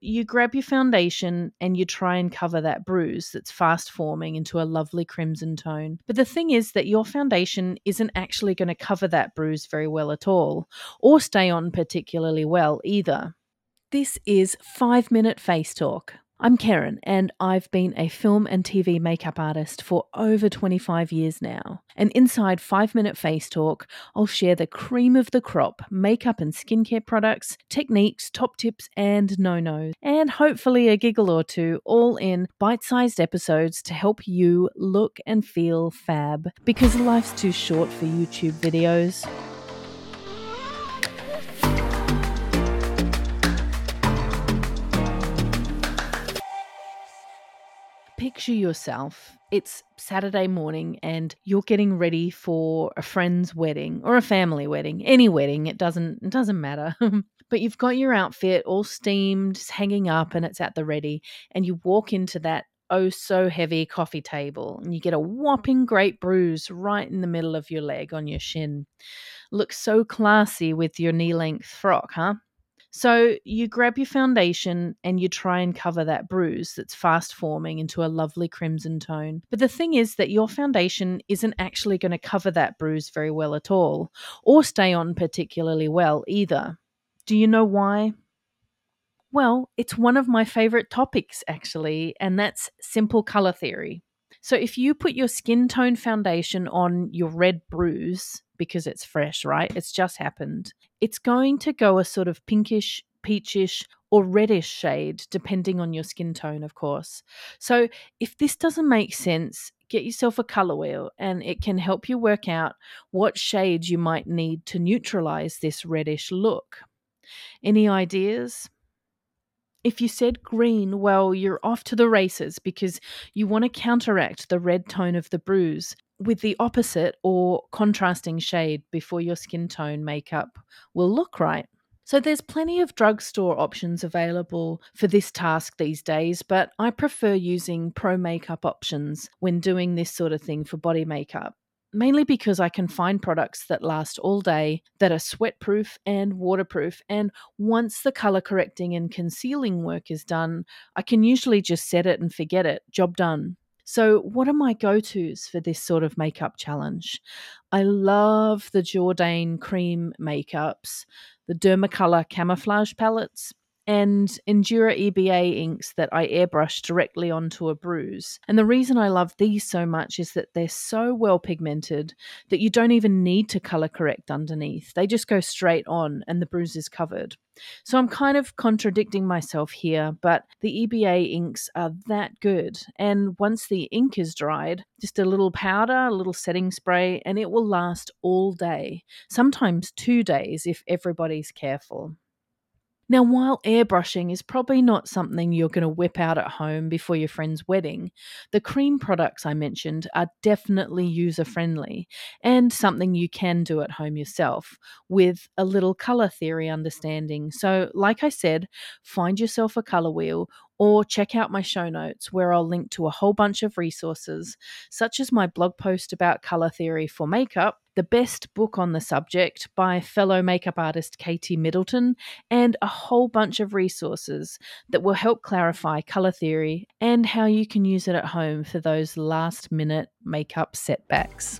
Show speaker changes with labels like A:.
A: you grab your foundation and you try and cover that bruise that's fast forming into a lovely crimson tone. But the thing is that your foundation isn't actually going to cover that bruise very well at all, or stay on particularly well either. This is 5 Minute Face Talk. I'm Karen, and I've been a film and TV makeup artist for over 25 years now. And inside 5 Minute Face Talk, I'll share the cream of the crop makeup and skincare products, techniques, top tips, and no nos, and hopefully a giggle or two, all in bite sized episodes to help you look and feel fab. Because life's too short for YouTube videos. Picture yourself. It's Saturday morning and you're getting ready for a friend's wedding or a family wedding, any wedding, it doesn't it doesn't matter. but you've got your outfit all steamed, hanging up and it's at the ready and you walk into that oh so heavy coffee table and you get a whopping great bruise right in the middle of your leg on your shin. Looks so classy with your knee length frock, huh? So you grab your foundation and you try and cover that bruise that's fast forming into a lovely crimson tone. But the thing is that your foundation isn't actually going to cover that bruise very well at all, or stay on particularly well either. Do you know why? Well, it's one of my favorite topics, actually, and that's simple color theory. So, if you put your skin tone foundation on your red bruise, because it's fresh, right? It's just happened. It's going to go a sort of pinkish, peachish, or reddish shade, depending on your skin tone, of course. So, if this doesn't make sense, get yourself a color wheel and it can help you work out what shades you might need to neutralize this reddish look. Any ideas? If you said green, well, you're off to the races because you want to counteract the red tone of the bruise with the opposite or contrasting shade before your skin tone makeup will look right. So there's plenty of drugstore options available for this task these days, but I prefer using pro makeup options when doing this sort of thing for body makeup. Mainly because I can find products that last all day, that are sweat proof and waterproof, and once the color correcting and concealing work is done, I can usually just set it and forget it. Job done. So, what are my go tos for this sort of makeup challenge? I love the Jourdain cream makeups, the Dermacolor camouflage palettes, and Endura EBA inks that I airbrush directly onto a bruise. And the reason I love these so much is that they're so well pigmented that you don't even need to color correct underneath. They just go straight on and the bruise is covered. So I'm kind of contradicting myself here, but the EBA inks are that good. And once the ink is dried, just a little powder, a little setting spray, and it will last all day, sometimes two days if everybody's careful. Now, while airbrushing is probably not something you're going to whip out at home before your friend's wedding, the cream products I mentioned are definitely user friendly and something you can do at home yourself with a little color theory understanding. So, like I said, find yourself a color wheel or check out my show notes where I'll link to a whole bunch of resources, such as my blog post about color theory for makeup, the best book on the subject by fellow makeup artist Katie Middleton, and a whole bunch of resources that will help clarify color theory and how you can use it at home for those last minute makeup setbacks.